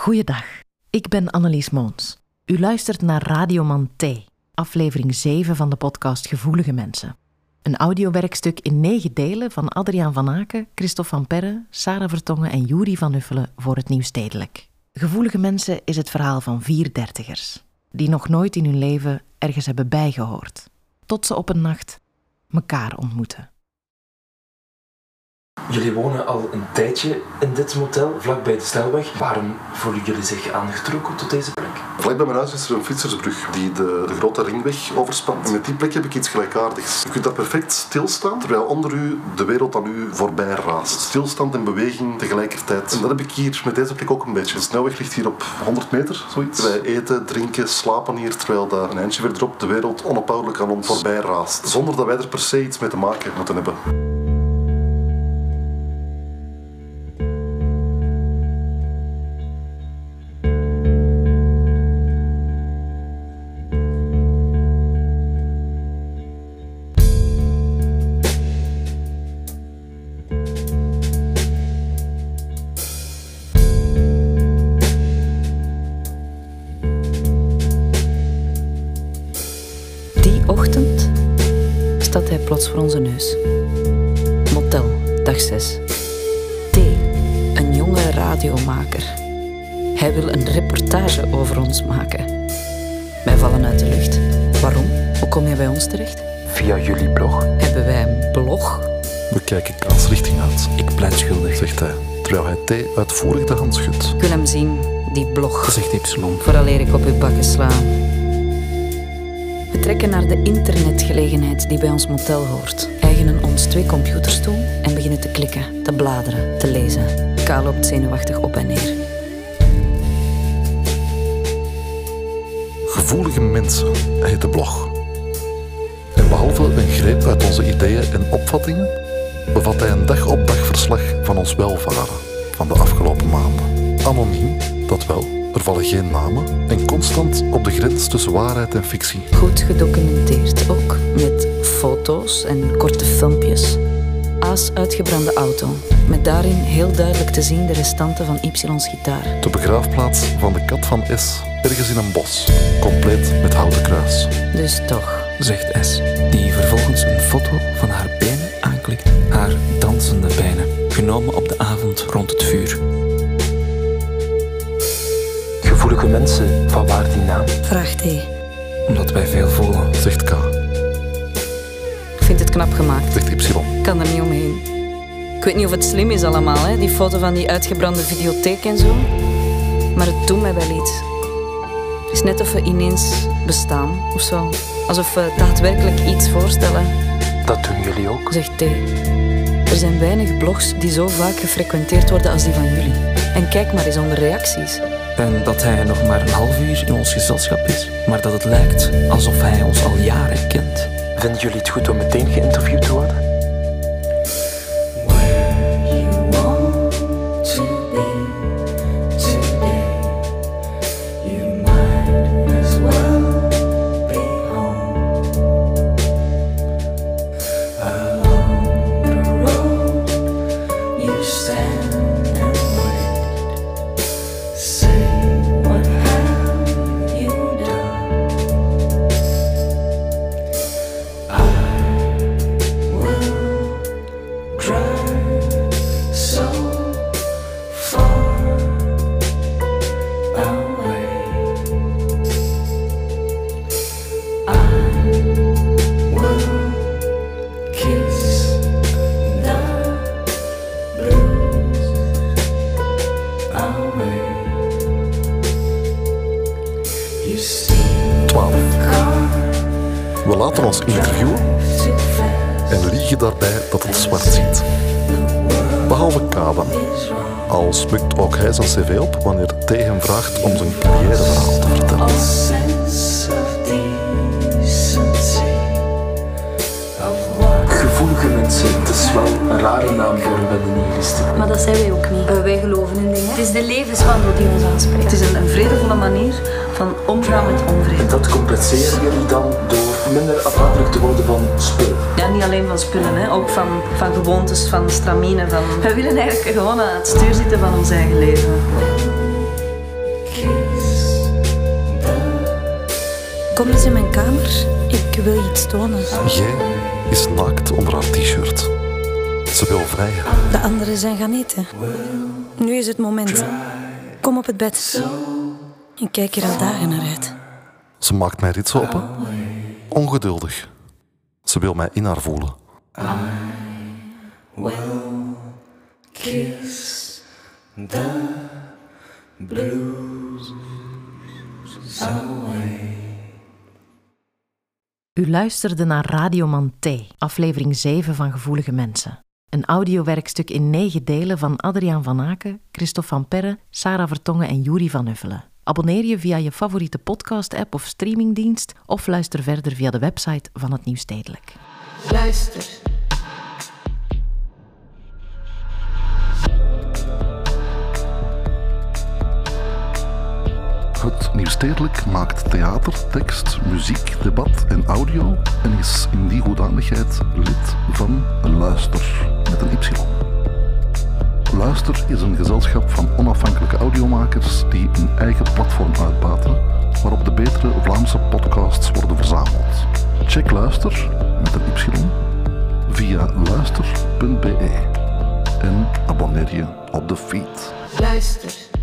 Goeiedag, ik ben Annelies Moons. U luistert naar Radioman T, aflevering 7 van de podcast Gevoelige Mensen. Een audiowerkstuk in negen delen van Adriaan van Aken, Christophe van Perre, Sarah Vertongen en Juri van Uffelen voor het Nieuw Stedelijk. Gevoelige Mensen is het verhaal van vier dertigers, die nog nooit in hun leven ergens hebben bijgehoord, tot ze op een nacht mekaar ontmoeten. Jullie wonen al een tijdje in dit motel, vlakbij de snelweg. Waarom voelen jullie zich aangetrokken tot deze plek? Vlak bij mijn huis is er een fietsersbrug die de, de grote ringweg overspant. Met die plek heb ik iets gelijkaardigs. Je kunt daar perfect stilstaan, terwijl onder u de wereld aan u voorbij raast. Stilstand en beweging tegelijkertijd. En dat heb ik hier met deze plek ook een beetje. De snelweg ligt hier op 100 meter, zoiets. Wij eten, drinken, slapen hier, terwijl daar een eindje verderop de wereld onophoudelijk aan ons voorbij raast. Zonder dat wij er per se iets mee te maken moeten hebben. Staat hij plots voor onze neus. Motel, dag 6. T, een jonge radiomaker. Hij wil een reportage over ons maken. Wij vallen uit de lucht. Waarom? Hoe kom je bij ons terecht? Via jullie blog. Hebben wij een blog? We kijken kaas richting uit, Ik pleit schuldig. zegt hij, terwijl hij thee uitvoerig de hand schudt. Ik wil hem zien, die blog. Zegt Y. Vooraleer ik op uw bakken sla. Trekken naar de internetgelegenheid die bij ons motel hoort. Eigenen ons twee computers toe en beginnen te klikken, te bladeren, te lezen. Ka loopt zenuwachtig op en neer. Gevoelige mensen heet de blog. En behalve een greep uit onze ideeën en opvattingen, bevat hij een dag-op-dag verslag van ons welvaren van de afgelopen maanden. Anoniem, dat wel, er vallen geen namen en constant op de grens tussen waarheid en fictie. Goed gedocumenteerd ook, met foto's en korte filmpjes. A's uitgebrande auto, met daarin heel duidelijk te zien de restanten van Y's gitaar. De begraafplaats van de kat van S, ergens in een bos, compleet met houten kruis. Dus toch. zegt S, die vervolgens een foto van haar benen aanklikt. Haar dansende benen, genomen op de avond rond het vuur. Mensen, van waar die naam? Vraagt hij. Omdat wij veel voelen. Zegt K, Ik vind het knap gemaakt. zegt Y. Ik kan er niet omheen. Ik weet niet of het slim is allemaal, hè? die foto van die uitgebrande videotheek en zo. Maar het doet mij wel iets. Het is net of we ineens bestaan of zo. Alsof we daadwerkelijk iets voorstellen, Dat doen jullie ook. zegt T. Er zijn weinig blogs die zo vaak gefrequenteerd worden als die van jullie. En kijk maar eens onder reacties. En dat hij nog maar een half uur in ons gezelschap is. Maar dat het lijkt alsof hij ons al jaren kent. Vinden jullie het goed om meteen geïnterviewd te worden? Laten ons interviewen en liegen daarbij dat het zwart ziet. Behalve K dan. Al smukt ook hij zijn cv op wanneer T hem vraagt om zijn carrièreverhaal te vertellen. Gevoelige mensen, het is wel een rare naam voor een nihilisten. Maar dat zijn wij ook niet. Eh, wij geloven in dingen. Het is de levenswandel die ons aanspreekt. Het is een, een vredevolle manier van omgaan met onvrede. En dat compenseren jullie dan door minder afhankelijk te worden van spullen. Ja, niet alleen van spullen, hè. ook van, van gewoontes, van stramine. Van... We willen eigenlijk gewoon aan het stuur zitten van ons eigen leven. Kom eens in mijn kamer, ik wil je iets tonen. Jij is naakt onder haar t-shirt. Ze wil vrij. De anderen zijn gaan eten. Nu is het moment. Kom op het bed. Ik kijk hier al dagen naar uit. Ze maakt mij ritsen open. Ongeduldig. Ze wil mij in haar voelen. U luisterde naar Radioman T, aflevering 7 van Gevoelige Mensen. Een audiowerkstuk in negen delen van Adriaan van Aken, Christophe van Perre, Sarah Vertongen en Juri van Uffelen. Abonneer je via je favoriete podcast-app of streamingdienst of luister verder via de website van het Nieuws Stedelijk. Luister. Het Nieuwstedelijk maakt theater, tekst, muziek, debat en audio en is in die hoedanigheid lid van Luister met een Y. Luister is een gezelschap van onafhankelijke audiomakers die een eigen platform uitbaten waarop de betere Vlaamse podcasts worden verzameld. Check Luister met een Y via luister.be en abonneer je op de feed. Luister.